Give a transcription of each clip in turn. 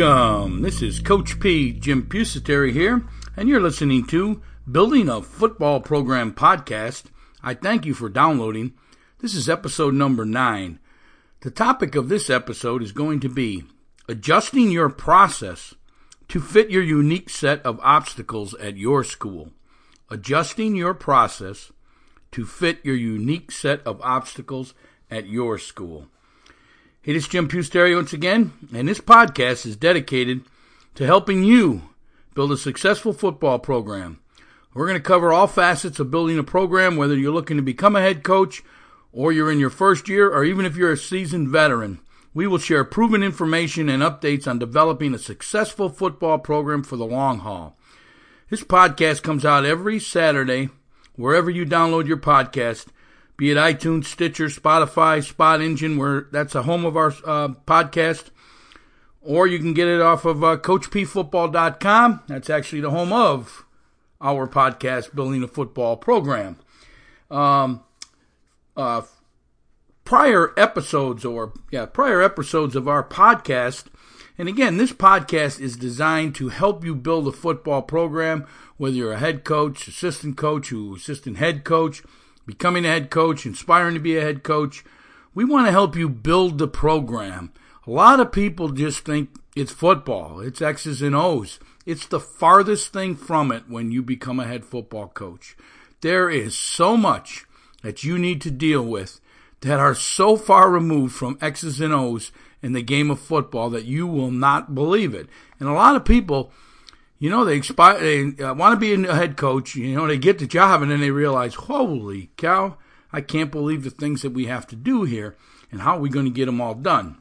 Welcome. This is Coach P, Jim Pusateri here, and you're listening to Building a Football Program podcast. I thank you for downloading. This is episode number nine. The topic of this episode is going to be adjusting your process to fit your unique set of obstacles at your school. Adjusting your process to fit your unique set of obstacles at your school. It is Jim Pusateri once again, and this podcast is dedicated to helping you build a successful football program. We're going to cover all facets of building a program, whether you're looking to become a head coach or you're in your first year, or even if you're a seasoned veteran. We will share proven information and updates on developing a successful football program for the long haul. This podcast comes out every Saturday, wherever you download your podcast be it iTunes, Stitcher, Spotify, Spot Engine, where that's a home of our uh, podcast. Or you can get it off of uh, CoachPFootball.com. That's actually the home of our podcast, Building a Football Program. Um, uh, prior episodes, or yeah, prior episodes of our podcast. And again, this podcast is designed to help you build a football program, whether you're a head coach, assistant coach, who assistant head coach becoming a head coach, inspiring to be a head coach. We want to help you build the program. A lot of people just think it's football, it's X's and O's. It's the farthest thing from it when you become a head football coach. There is so much that you need to deal with that are so far removed from X's and O's in the game of football that you will not believe it. And a lot of people, you know, they expire, they uh, want to be a head coach. You know, they get the job and then they realize, holy cow, I can't believe the things that we have to do here and how are we going to get them all done.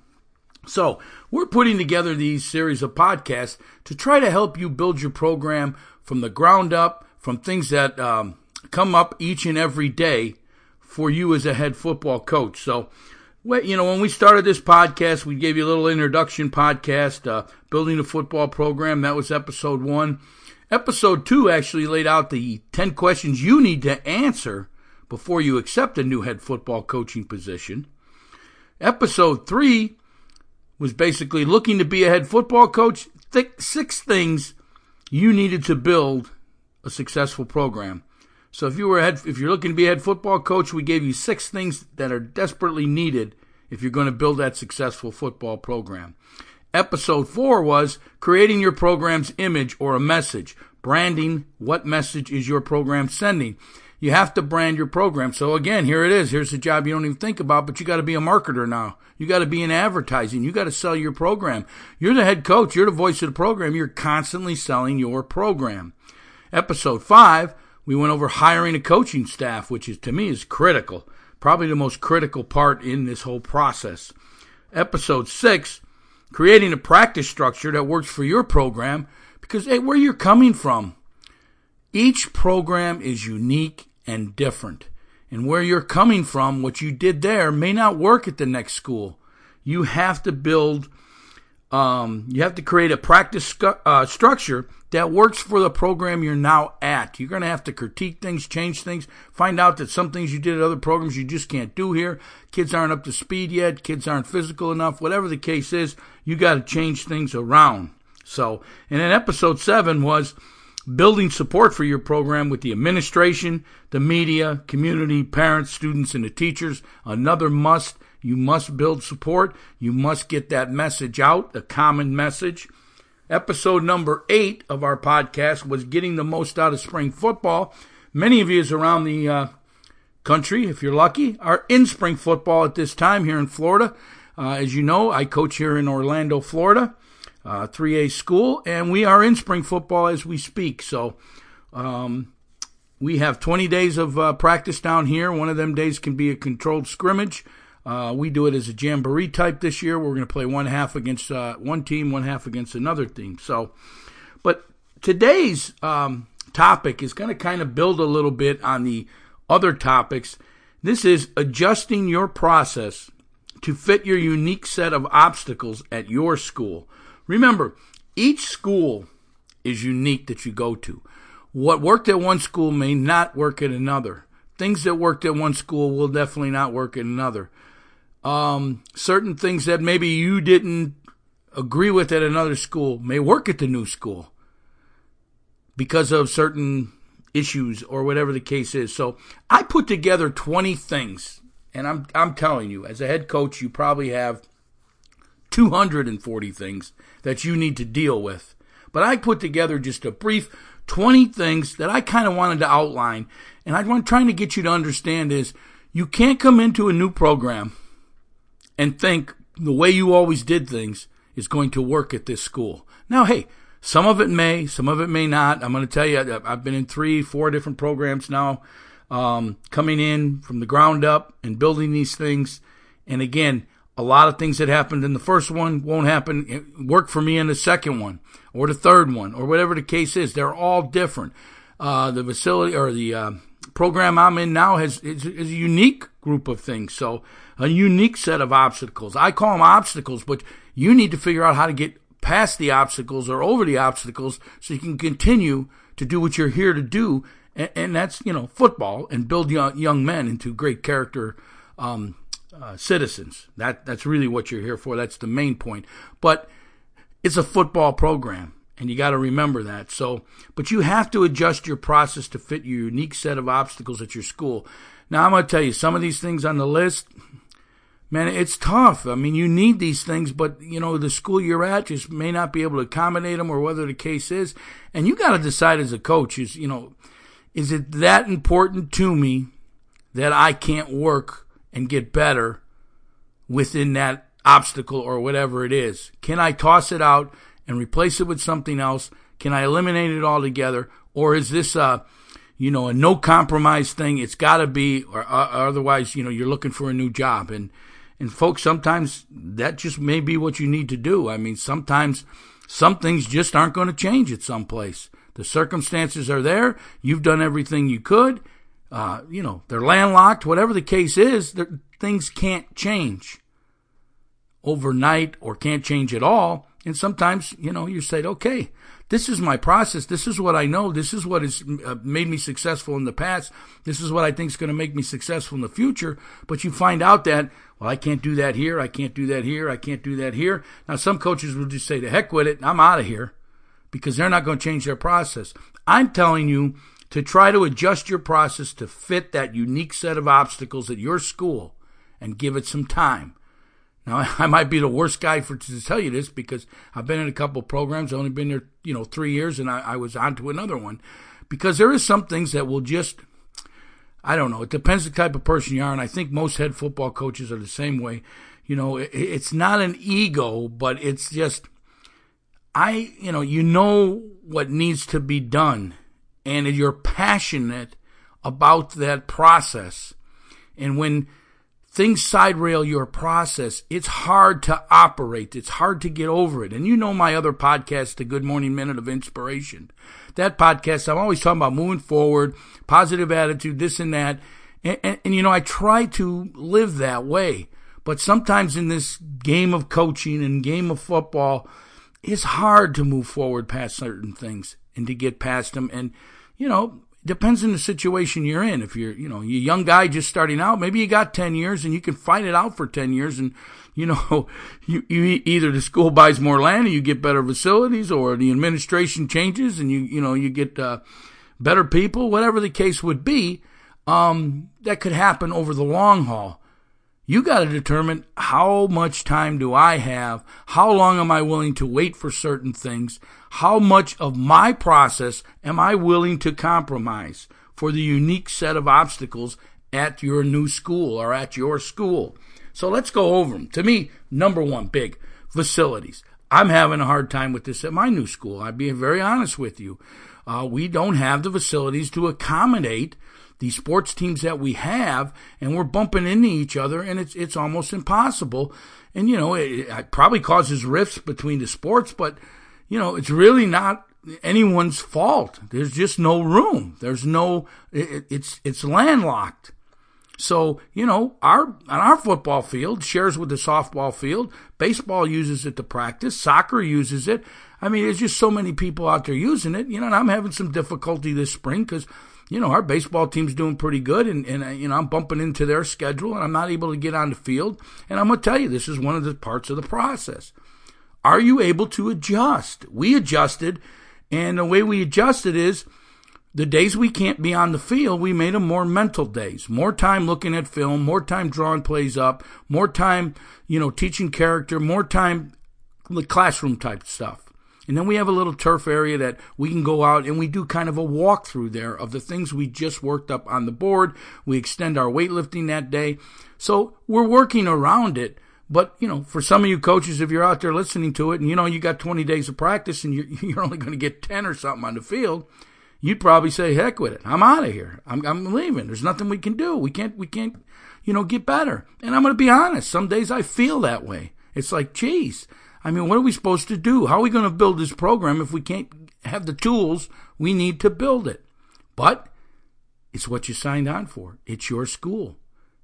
So we're putting together these series of podcasts to try to help you build your program from the ground up, from things that um, come up each and every day for you as a head football coach. So you know, when we started this podcast, we gave you a little introduction podcast, uh, building a football program. That was episode one. Episode two actually laid out the 10 questions you need to answer before you accept a new head football coaching position. Episode three was basically looking to be a head football coach, six things you needed to build a successful program. So if you were head, if you're looking to be a head football coach, we gave you six things that are desperately needed if you're going to build that successful football program. Episode four was creating your program's image or a message. Branding, what message is your program sending? You have to brand your program. So again, here it is. Here's the job you don't even think about, but you got to be a marketer now. You got to be in advertising. You got to sell your program. You're the head coach. You're the voice of the program. You're constantly selling your program. Episode five we went over hiring a coaching staff, which is to me is critical, probably the most critical part in this whole process. Episode six, creating a practice structure that works for your program because hey, where you're coming from, each program is unique and different. And where you're coming from, what you did there may not work at the next school. You have to build, um, you have to create a practice uh, structure that works for the program you're now at. You're going to have to critique things, change things, find out that some things you did at other programs you just can't do here. Kids aren't up to speed yet, kids aren't physical enough, whatever the case is, you got to change things around. So, and then episode seven was building support for your program with the administration, the media, community, parents, students, and the teachers. Another must. You must build support. You must get that message out, a common message. Episode number eight of our podcast was getting the most out of spring football. Many of you around the uh, country, if you're lucky, are in spring football at this time here in Florida. Uh, as you know, I coach here in Orlando, Florida, uh, 3A school, and we are in spring football as we speak. So um, we have 20 days of uh, practice down here. One of them days can be a controlled scrimmage. Uh, we do it as a jamboree type this year. We're going to play one half against uh, one team, one half against another team. So, but today's um, topic is going to kind of build a little bit on the other topics. This is adjusting your process to fit your unique set of obstacles at your school. Remember, each school is unique that you go to. What worked at one school may not work at another. Things that worked at one school will definitely not work at another um, certain things that maybe you didn't agree with at another school may work at the new school because of certain issues or whatever the case is. So I put together 20 things, and I'm I'm telling you, as a head coach, you probably have 240 things that you need to deal with. But I put together just a brief 20 things that I kind of wanted to outline, and I'm trying to get you to understand is you can't come into a new program and think the way you always did things is going to work at this school. Now, hey, some of it may, some of it may not. I'm going to tell you, I've been in three, four different programs now, um, coming in from the ground up and building these things. And again, a lot of things that happened in the first one won't happen, work for me in the second one or the third one or whatever the case is. They're all different. Uh, the facility or the uh, program I'm in now has is, is, a unique group of things. So a unique set of obstacles. I call them obstacles, but you need to figure out how to get past the obstacles or over the obstacles so you can continue to do what you're here to do. And, and that's, you know, football and build young, young men into great character, um, uh, citizens. That, that's really what you're here for. That's the main point. But it's a football program and you got to remember that. So, but you have to adjust your process to fit your unique set of obstacles at your school. Now, I'm going to tell you some of these things on the list man, it's tough. I mean, you need these things, but you know, the school you're at just may not be able to accommodate them or whether the case is. And you got to decide as a coach is, you know, is it that important to me that I can't work and get better within that obstacle or whatever it is? Can I toss it out and replace it with something else? Can I eliminate it altogether? Or is this a, you know, a no compromise thing? It's got to be, or, or otherwise, you know, you're looking for a new job. And, and folks, sometimes that just may be what you need to do. I mean, sometimes some things just aren't going to change at some place. The circumstances are there. You've done everything you could. Uh, you know, they're landlocked. Whatever the case is, things can't change overnight or can't change at all. And sometimes, you know, you say, okay, this is my process. This is what I know. This is what has uh, made me successful in the past. This is what I think is going to make me successful in the future. But you find out that, well, I can't do that here. I can't do that here. I can't do that here. Now, some coaches will just say, to heck with it. I'm out of here because they're not going to change their process. I'm telling you to try to adjust your process to fit that unique set of obstacles at your school and give it some time. Now, I might be the worst guy for to tell you this because I've been in a couple programs. I've only been there, you know, three years, and I, I was on to another one. Because there is some things that will just, I don't know. It depends the type of person you are, and I think most head football coaches are the same way. You know, it, it's not an ego, but it's just, I, you know, you know what needs to be done, and you're passionate about that process. And when things side rail your process, it's hard to operate. It's hard to get over it. And you know my other podcast, The Good Morning Minute of Inspiration. That podcast, I'm always talking about moving forward, positive attitude, this and that. And, and, and you know, I try to live that way. But sometimes in this game of coaching and game of football, it's hard to move forward past certain things and to get past them. And, you know, depends on the situation you're in. If you're, you know, you young guy just starting out, maybe you got 10 years and you can fight it out for 10 years and, you know, you, you either the school buys more land and you get better facilities or the administration changes and you, you know, you get, uh, better people, whatever the case would be. Um, that could happen over the long haul. You got to determine how much time do I have? How long am I willing to wait for certain things? How much of my process am I willing to compromise for the unique set of obstacles at your new school or at your school? So let's go over them. To me, number one, big facilities. I'm having a hard time with this at my new school. I'd be very honest with you. Uh, we don't have the facilities to accommodate these sports teams that we have, and we're bumping into each other, and it's it's almost impossible. And you know, it, it probably causes rifts between the sports, but you know, it's really not anyone's fault. There's just no room. There's no. It, it's it's landlocked. So you know, our on our football field shares with the softball field. Baseball uses it to practice. Soccer uses it. I mean, there's just so many people out there using it. You know, and I'm having some difficulty this spring because you know, our baseball team's doing pretty good, and, and uh, you know, I'm bumping into their schedule, and I'm not able to get on the field. And I'm going to tell you, this is one of the parts of the process. Are you able to adjust? We adjusted, and the way we adjusted is the days we can't be on the field, we made them more mental days. More time looking at film, more time drawing plays up, more time, you know, teaching character, more time the classroom type stuff. And then we have a little turf area that we can go out and we do kind of a walkthrough there of the things we just worked up on the board. We extend our weightlifting that day. So we're working around it. But, you know, for some of you coaches, if you're out there listening to it and you know you got 20 days of practice and you're, you're only going to get 10 or something on the field, you'd probably say, heck with it. I'm out of here. I'm, I'm leaving. There's nothing we can do. We can't, we can't, you know, get better. And I'm going to be honest. Some days I feel that way. It's like, geez, I mean, what are we supposed to do? How are we going to build this program if we can't have the tools we need to build it? But it's what you signed on for. It's your school.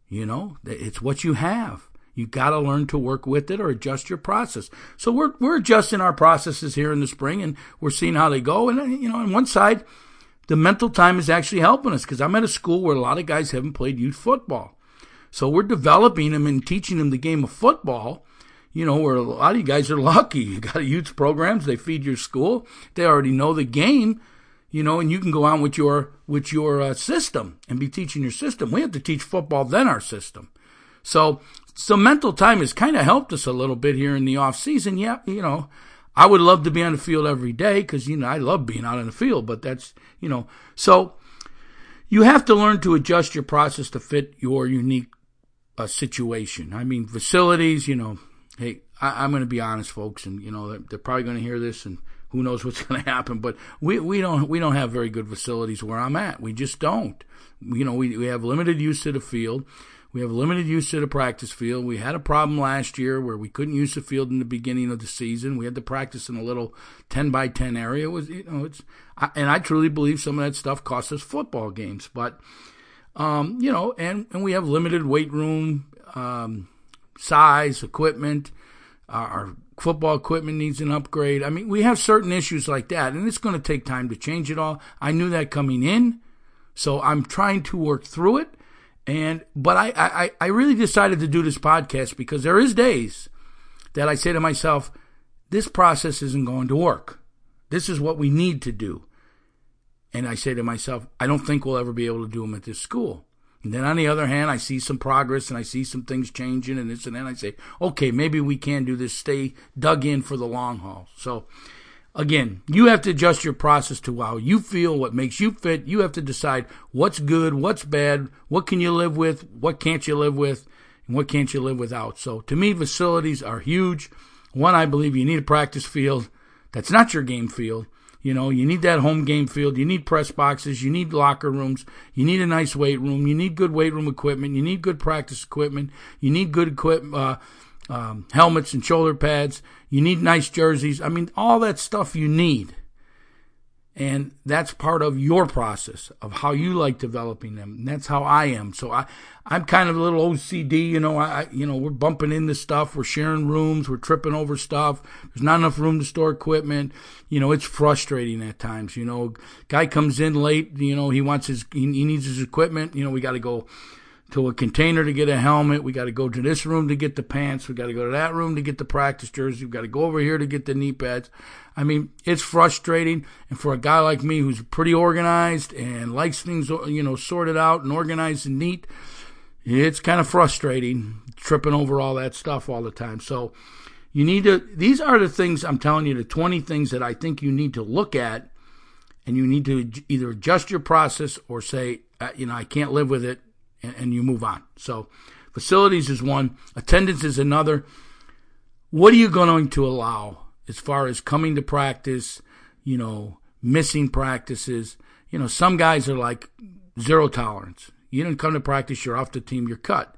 You know, it's what you have. You got to learn to work with it or adjust your process. So we're we're adjusting our processes here in the spring, and we're seeing how they go. And uh, you know, on one side, the mental time is actually helping us because I'm at a school where a lot of guys haven't played youth football. So we're developing them and teaching them the game of football. You know, where a lot of you guys are lucky. You got youth programs, they feed your school. They already know the game, you know, and you can go on with your with your uh, system and be teaching your system. We have to teach football then our system. So, so mental time has kind of helped us a little bit here in the off season. Yeah, you know, I would love to be on the field every day because, you know, I love being out on the field, but that's, you know, so you have to learn to adjust your process to fit your unique uh, situation. I mean, facilities, you know, hey, I, am going to be honest, folks, and, you know, they're, they're probably going to hear this and who knows what's going to happen, but we, we don't, we don't have very good facilities where I'm at. We just don't. You know, we, we have limited use to the field. We have limited use to the practice field. We had a problem last year where we couldn't use the field in the beginning of the season. We had to practice in a little 10 by 10 area. It was, you know, it's, and I truly believe some of that stuff cost us football games. But, um, you know, and, and we have limited weight room, um, size, equipment. Our, football equipment needs an upgrade. I mean, we have certain issues like that, and it's going to take time to change it all. I knew that coming in, so I'm trying to work through it. And but I, I, I really decided to do this podcast because there is days that I say to myself, this process isn't going to work. This is what we need to do. And I say to myself, I don't think we'll ever be able to do them at this school. And then on the other hand, I see some progress and I see some things changing and this and then I say, okay, maybe we can do this, stay dug in for the long haul. So Again, you have to adjust your process to how you feel, what makes you fit. You have to decide what's good, what's bad, what can you live with, what can't you live with, and what can't you live without. So to me, facilities are huge. One, I believe you need a practice field. That's not your game field. You know, you need that home game field. You need press boxes. You need locker rooms. You need a nice weight room. You need good weight room equipment. You need good practice equipment. You need good equipment, uh, um, helmets and shoulder pads. You need nice jerseys. I mean, all that stuff you need. And that's part of your process of how you like developing them. And that's how I am. So I, I'm kind of a little OCD, you know, I, you know, we're bumping into stuff. We're sharing rooms. We're tripping over stuff. There's not enough room to store equipment. You know, it's frustrating at times. You know, guy comes in late, you know, he wants his, he, he needs his equipment. You know, we got to go to a container to get a helmet. We got to go to this room to get the pants. We got to go to that room to get the practice jersey. We got to go over here to get the knee pads. I mean, it's frustrating. And for a guy like me who's pretty organized and likes things, you know, sorted out and organized and neat, it's kind of frustrating tripping over all that stuff all the time. So you need to, these are the things I'm telling you, the 20 things that I think you need to look at and you need to either adjust your process or say, uh, you know, I can't live with it and you move on. So facilities is one, attendance is another. What are you going to allow as far as coming to practice, you know, missing practices? You know, some guys are like zero tolerance. You didn't come to practice, you're off the team, you're cut.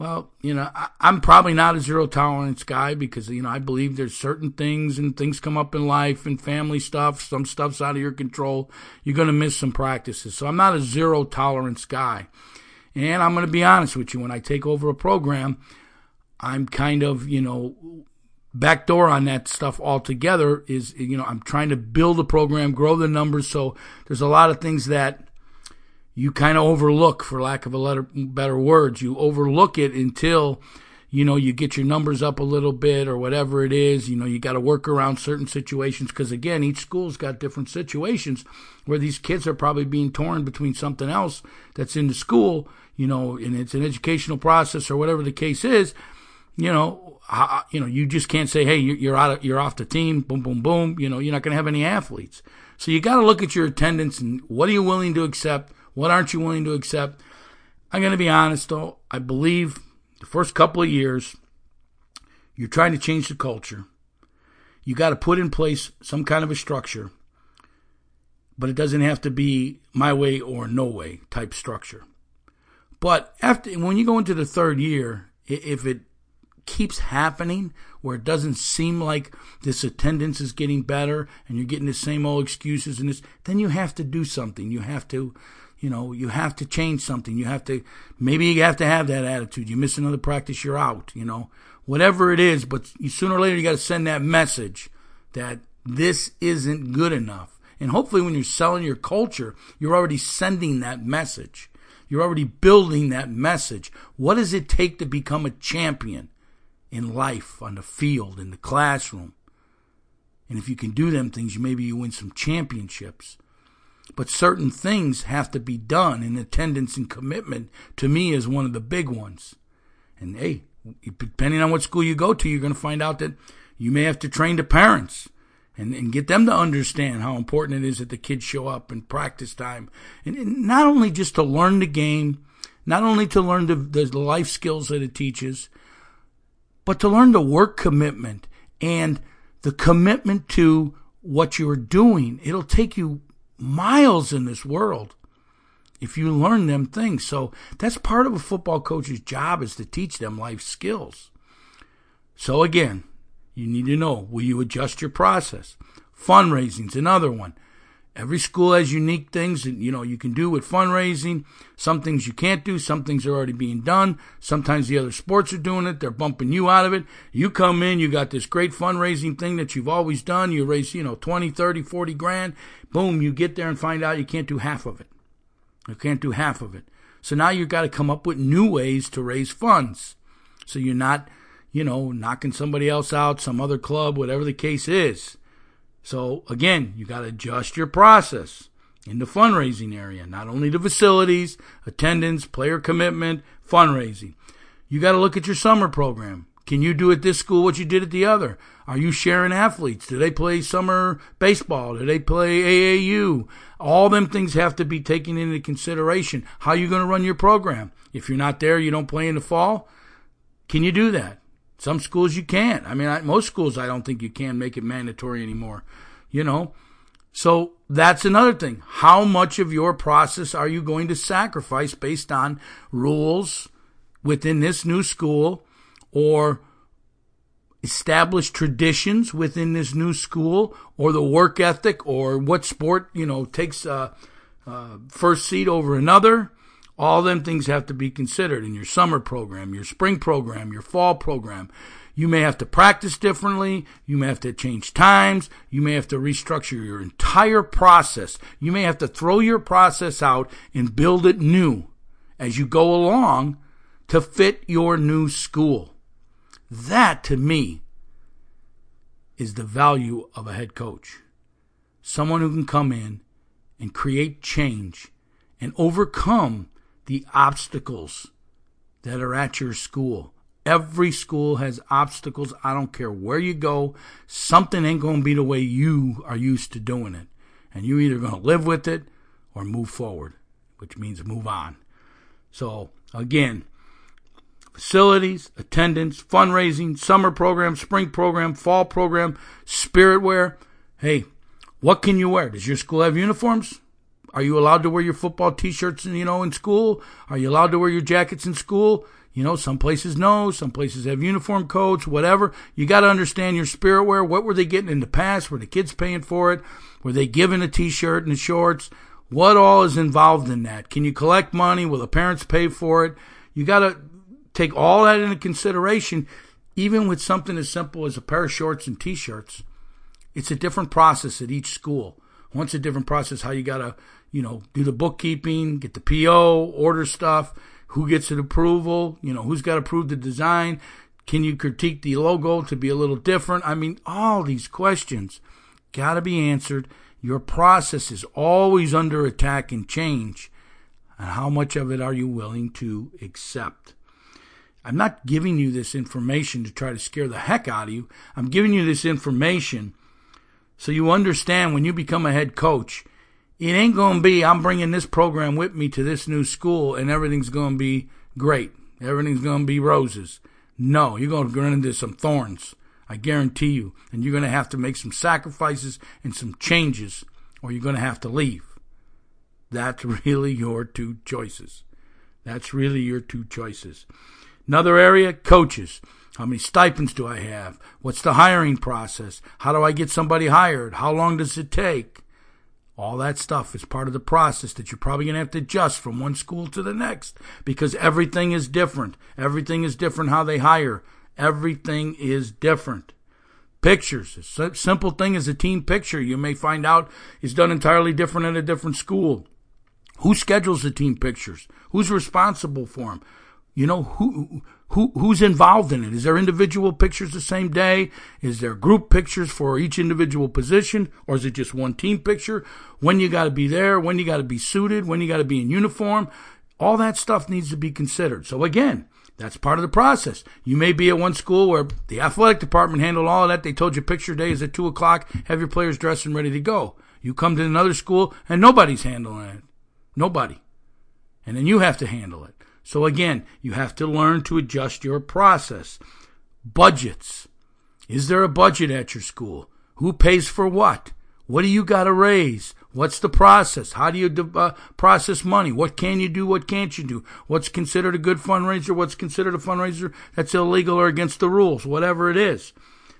Well, you know, I, am probably not a zero tolerance guy because, you know, I believe there's certain things and things come up in life and family stuff. Some stuff's out of your control. You're going to miss some practices. So I'm not a zero tolerance guy. And I'm going to be honest with you, when I take over a program, I'm kind of, you know, backdoor on that stuff altogether is, you know, I'm trying to build a program, grow the numbers. So there's a lot of things that you kind of overlook, for lack of a letter, better words. You overlook it until you know, you get your numbers up a little bit or whatever it is. You know, you got to work around certain situations because, again, each school's got different situations where these kids are probably being torn between something else that's in the school, you know, and it's an educational process or whatever the case is. You know, you know, you just can't say, "Hey, you're out, of, you're off the team." Boom, boom, boom. You know, you're not going to have any athletes. So you got to look at your attendance and what are you willing to accept? What aren't you willing to accept? I'm going to be honest though. I believe the first couple of years, you're trying to change the culture. You got to put in place some kind of a structure, but it doesn't have to be my way or no way type structure. But after when you go into the third year, if it keeps happening where it doesn't seem like this attendance is getting better and you're getting the same old excuses and this, then you have to do something. You have to you know, you have to change something. You have to, maybe you have to have that attitude. You miss another practice, you're out, you know, whatever it is. But you, sooner or later, you got to send that message that this isn't good enough. And hopefully, when you're selling your culture, you're already sending that message. You're already building that message. What does it take to become a champion in life, on the field, in the classroom? And if you can do them things, maybe you win some championships. But certain things have to be done, and attendance and commitment to me is one of the big ones. And hey, depending on what school you go to, you're going to find out that you may have to train the parents and, and get them to understand how important it is that the kids show up in practice time. And, and not only just to learn the game, not only to learn the, the life skills that it teaches, but to learn the work commitment and the commitment to what you're doing. It'll take you miles in this world if you learn them things. So that's part of a football coach's job is to teach them life skills. So again, you need to know will you adjust your process? Fundraising's another one. Every school has unique things that you know you can do with fundraising. Some things you can't do, some things are already being done. Sometimes the other sports are doing it, they're bumping you out of it. You come in, you got this great fundraising thing that you've always done. You raise, you know, 20, 30, 40 grand. Boom, you get there and find out you can't do half of it. You can't do half of it. So now you've got to come up with new ways to raise funds. So you're not, you know, knocking somebody else out, some other club, whatever the case is. So again, you got to adjust your process in the fundraising area, not only the facilities, attendance, player commitment, fundraising. You got to look at your summer program. Can you do at this school what you did at the other? Are you sharing athletes? Do they play summer baseball? Do they play AAU? All them things have to be taken into consideration. How are you going to run your program? If you're not there, you don't play in the fall. Can you do that? Some schools you can't. I mean, I, most schools I don't think you can make it mandatory anymore. You know, so that's another thing. How much of your process are you going to sacrifice based on rules within this new school or established traditions within this new school or the work ethic or what sport, you know, takes uh, uh, first seat over another? All them things have to be considered in your summer program, your spring program, your fall program. You may have to practice differently. You may have to change times. You may have to restructure your entire process. You may have to throw your process out and build it new as you go along to fit your new school. That to me is the value of a head coach. Someone who can come in and create change and overcome the obstacles that are at your school. Every school has obstacles. I don't care where you go. Something ain't going to be the way you are used to doing it. And you're either going to live with it or move forward, which means move on. So, again, facilities, attendance, fundraising, summer program, spring program, fall program, spirit wear. Hey, what can you wear? Does your school have uniforms? Are you allowed to wear your football t-shirts, you know, in school? Are you allowed to wear your jackets in school? You know, some places no, some places have uniform codes, whatever. You got to understand your spirit wear. What were they getting in the past? Were the kids paying for it? Were they given a t-shirt and shorts? What all is involved in that? Can you collect money? Will the parents pay for it? You got to take all that into consideration, even with something as simple as a pair of shorts and t-shirts. It's a different process at each school. Once a different process, how you got to you know, do the bookkeeping, get the PO, order stuff. Who gets an approval? You know, who's got to approve the design? Can you critique the logo to be a little different? I mean, all these questions got to be answered. Your process is always under attack and change. And how much of it are you willing to accept? I'm not giving you this information to try to scare the heck out of you. I'm giving you this information so you understand when you become a head coach, it ain't going to be, I'm bringing this program with me to this new school and everything's going to be great. Everything's going to be roses. No, you're going to run into some thorns. I guarantee you. And you're going to have to make some sacrifices and some changes or you're going to have to leave. That's really your two choices. That's really your two choices. Another area, coaches. How many stipends do I have? What's the hiring process? How do I get somebody hired? How long does it take? All that stuff is part of the process that you're probably going to have to adjust from one school to the next because everything is different. Everything is different how they hire. Everything is different. Pictures, a simple thing as a team picture, you may find out is done entirely different at a different school. Who schedules the team pictures? Who's responsible for them? You know, who, who, who's involved in it? Is there individual pictures the same day? Is there group pictures for each individual position? Or is it just one team picture? When you got to be there, when you got to be suited, when you got to be in uniform. All that stuff needs to be considered. So again, that's part of the process. You may be at one school where the athletic department handled all of that. They told you picture day is at two o'clock. Have your players dressed and ready to go. You come to another school and nobody's handling it. Nobody. And then you have to handle it. So again, you have to learn to adjust your process. Budgets. Is there a budget at your school? Who pays for what? What do you got to raise? What's the process? How do you uh, process money? What can you do? What can't you do? What's considered a good fundraiser? What's considered a fundraiser that's illegal or against the rules? Whatever it is.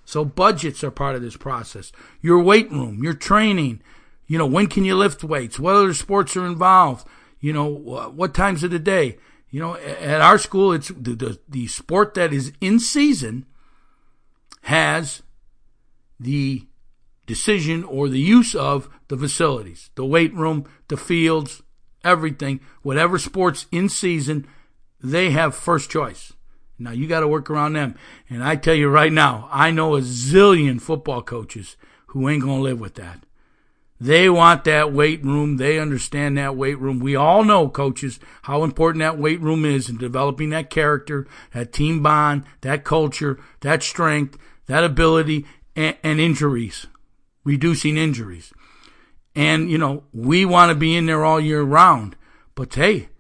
So budgets are part of this process. Your weight room, your training. You know, when can you lift weights? What other sports are involved? You know, what times of the day? You know, at our school, it's the, the, the sport that is in season has the decision or the use of the facilities, the weight room, the fields, everything, whatever sports in season, they have first choice. Now you got to work around them. And I tell you right now, I know a zillion football coaches who ain't going to live with that. They want that weight room. They understand that weight room. We all know, coaches, how important that weight room is in developing that character, that team bond, that culture, that strength, that ability, and, and injuries, reducing injuries. And, you know, we want to be in there all year round. But hey,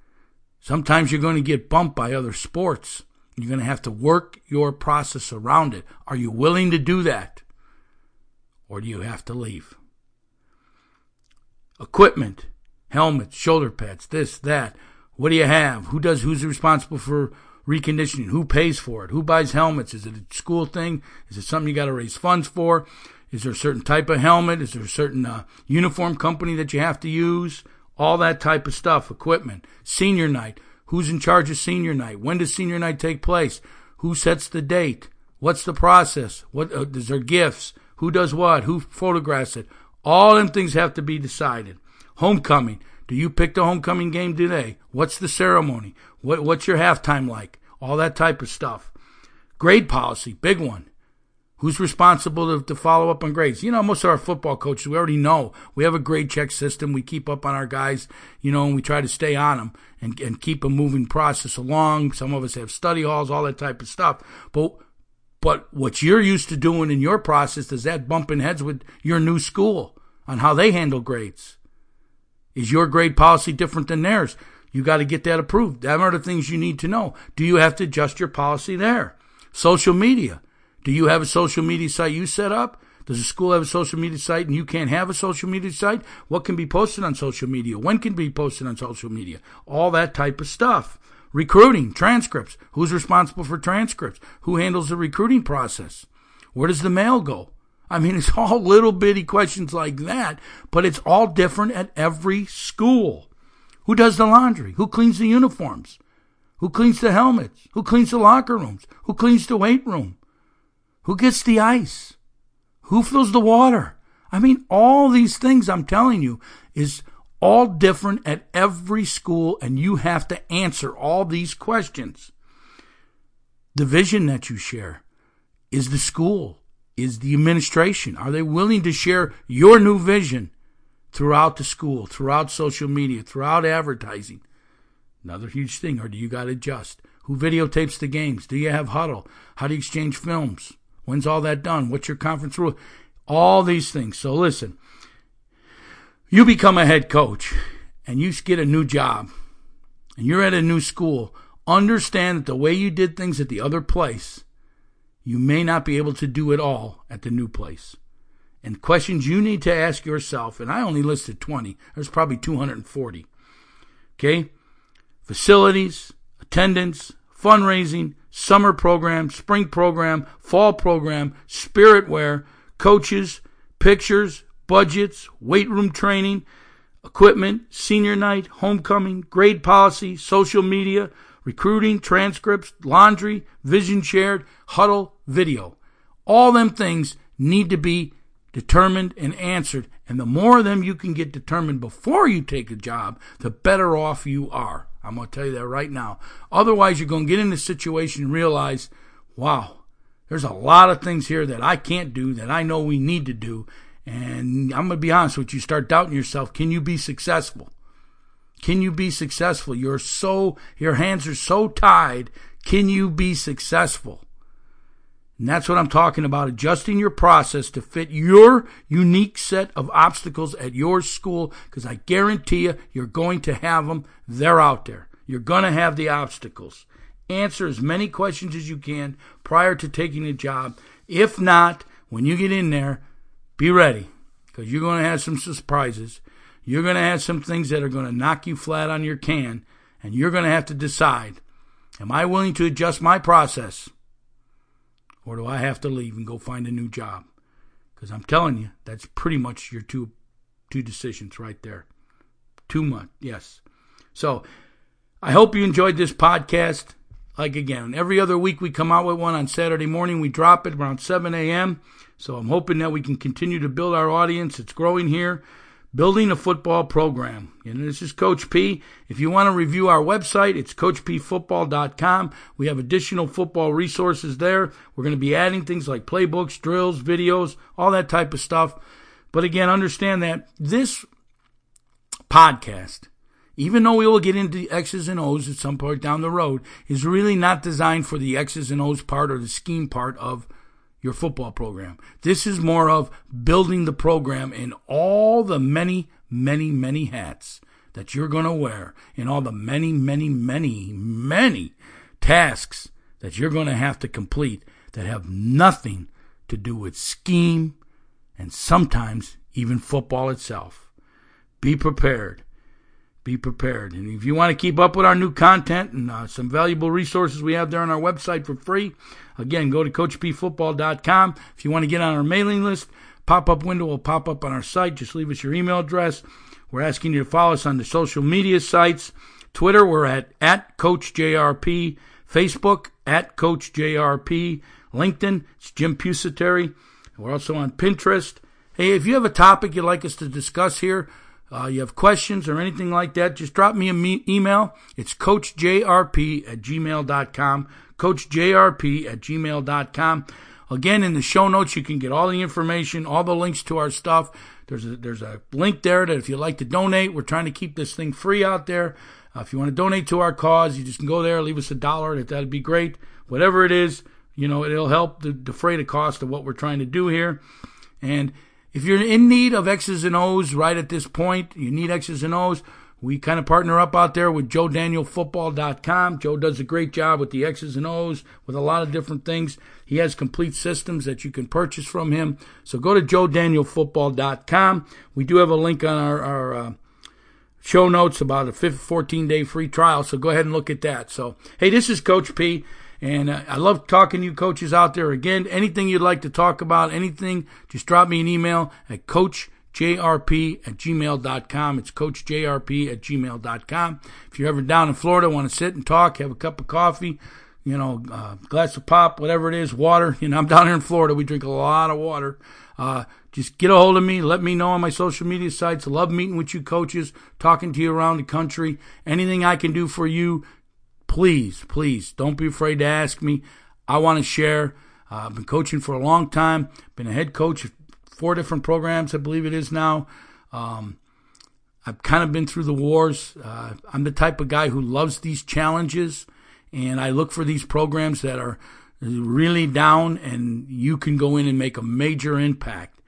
sometimes you're going to get bumped by other sports. You're going to have to work your process around it. Are you willing to do that? Or do you have to leave? Equipment, helmets, shoulder pads, this, that. What do you have? Who does? Who's responsible for reconditioning? Who pays for it? Who buys helmets? Is it a school thing? Is it something you got to raise funds for? Is there a certain type of helmet? Is there a certain uh, uniform company that you have to use? All that type of stuff, equipment. Senior night. Who's in charge of senior night? When does senior night take place? Who sets the date? What's the process? What uh, is there gifts? Who does what? Who photographs it? All them things have to be decided. Homecoming. Do you pick the homecoming game today? What's the ceremony? What, what's your halftime like? All that type of stuff. Grade policy, big one. Who's responsible to, to, follow up on grades? You know, most of our football coaches, we already know. We have a grade check system. We keep up on our guys, you know, and we try to stay on them and, and keep a moving process along. Some of us have study halls, all that type of stuff. But but what you're used to doing in your process, does that bumping heads with your new school on how they handle grades? Is your grade policy different than theirs? You got to get that approved. That are the things you need to know. Do you have to adjust your policy there? Social media. Do you have a social media site you set up? Does the school have a social media site and you can't have a social media site? What can be posted on social media? When can be posted on social media? All that type of stuff. Recruiting, transcripts. Who's responsible for transcripts? Who handles the recruiting process? Where does the mail go? I mean, it's all little bitty questions like that, but it's all different at every school. Who does the laundry? Who cleans the uniforms? Who cleans the helmets? Who cleans the locker rooms? Who cleans the weight room? Who gets the ice? Who fills the water? I mean, all these things I'm telling you is all different at every school, and you have to answer all these questions. The vision that you share is the school, is the administration. Are they willing to share your new vision throughout the school, throughout social media, throughout advertising? Another huge thing. Or do you got to adjust? Who videotapes the games? Do you have Hudl? How do you exchange films? When's all that done? What's your conference rule? All these things. So listen, you become a head coach and you get a new job and you're at a new school. Understand that the way you did things at the other place, you may not be able to do it all at the new place. And questions you need to ask yourself, and I only listed 20, there's probably 240. Okay? Facilities, attendance, fundraising, summer program, spring program, fall program, spirit wear, coaches, pictures, budgets, weight room training, equipment, senior night, homecoming, grade policy, social media, recruiting, transcripts, laundry, vision shared, Hudl, video. All them things need to be determined and answered. And the more of them you can get determined before you take a job, the better off you are. I'm going to tell you that right now. Otherwise, you're going to get in a situation and realize, wow, there's a lot of things here that I can't do that I know we need to do. And I'm going to be honest with you, start doubting yourself. Can you be successful? Can you be successful? You're so, your hands are so tied. Can you be successful? And that's what I'm talking about adjusting your process to fit your unique set of obstacles at your school because I guarantee you, you're going to have them. They're out there. You're going to have the obstacles. Answer as many questions as you can prior to taking a job. If not, when you get in there, be ready because you're going to have some surprises. You're going to have some things that are going to knock you flat on your can, and you're going to have to decide Am I willing to adjust my process? or do I have to leave and go find a new job? Because I'm telling you, that's pretty much your two two decisions right there. Too much, yes. So I hope you enjoyed this podcast. Like again, every other week we come out with one on Saturday morning. We drop it around 7 a.m. So I'm hoping that we can continue to build our audience. It's growing here building a football program. And this is Coach P. If you want to review our website, it's coachpfootball.com. We have additional football resources there. We're going to be adding things like playbooks, drills, videos, all that type of stuff. But again, understand that this podcast, even though we will get into the X's and O's at some point down the road, is really not designed for the X's and O's part or the scheme part of your football program. This is more of building the program in all the many, many, many hats that you're going to wear, in all the many, many, many, many tasks that you're going to have to complete that have nothing to do with scheme and sometimes even football itself. Be prepared be prepared. And if you want to keep up with our new content and uh, some valuable resources we have there on our website for free, again, go to CoachPFootball.com. If you want to get on our mailing list, pop up window will pop up on our site. Just leave us your email address. We're asking you to follow us on the social media sites. Twitter, we're at, at CoachJRP. Facebook, at CoachJRP. LinkedIn, it's Jim Pusateri. We're also on Pinterest. Hey, if you have a topic you'd like us to discuss here, uh, you have questions or anything like that, just drop me an me- email. It's coachjrp at gmail.com. Coachjrp at gmail.com. Again, in the show notes, you can get all the information, all the links to our stuff. There's a, there's a link there that if you'd like to donate, we're trying to keep this thing free out there. Uh, if you want to donate to our cause, you just can go there, leave us a dollar. That that'd be great. Whatever it is, you know, it'll help defray the cost of what we're trying to do here. And if you're in need of X's and O's right at this point, you need X's and O's. We kind of partner up out there with JoeDanielFootball.com. Joe does a great job with the X's and O's, with a lot of different things. He has complete systems that you can purchase from him. So go to JoeDanielFootball.com. We do have a link on our, our uh, show notes about a 14 day free trial. So go ahead and look at that. So, hey, this is Coach P. And uh, I love talking to you coaches out there. Again, anything you'd like to talk about, anything, just drop me an email at coachjrp at gmail.com. It's coachjrp at gmail.com. If you're ever down in Florida, want to sit and talk, have a cup of coffee, you know, uh, glass of pop, whatever it is, water. You know, I'm down here in Florida. We drink a lot of water. Uh, just get a hold of me. Let me know on my social media sites. Love meeting with you coaches, talking to you around the country. Anything I can do for you, please, please don't be afraid to ask me. I want to share. Uh, I've been coaching for a long time. Been a head coach of four different programs, I believe it is now. Um, I've kind of been through the wars. Uh, I'm the type of guy who loves these challenges, and I look for these programs that are really down, and you can go in and make a major impact.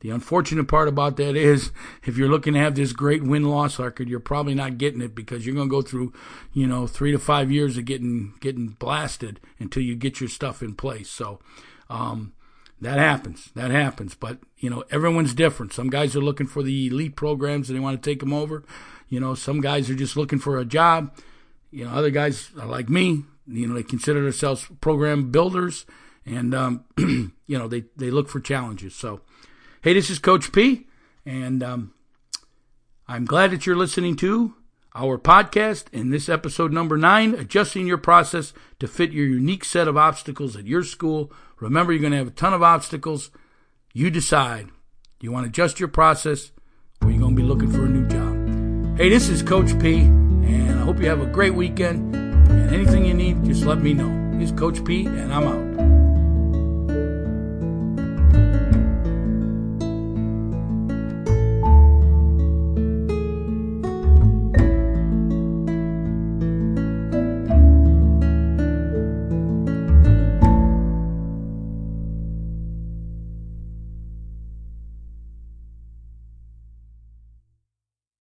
The unfortunate part about that is if you're looking to have this great win loss record, you're probably not getting it because you're going to go through, you know, three to five years of getting getting blasted until you get your stuff in place. So um, that happens. That happens. But you know, everyone's different. Some guys are looking for the elite programs and they want to take them over. You know, some guys are just looking for a job. You know, other guys are like me. You know, they consider themselves program builders, and um, you know, they they look for challenges. So. Hey, this is Coach P, and um, I'm glad that you're listening to our podcast in this episode number nine adjusting your process to fit your unique set of obstacles at your school. Remember, you're going to have a ton of obstacles. You decide. You want to adjust your process, or you're going to be looking for a new job. Hey, this is Coach P, and I hope you have a great weekend. And anything you need, just let me know. It's Coach P, and I'm out.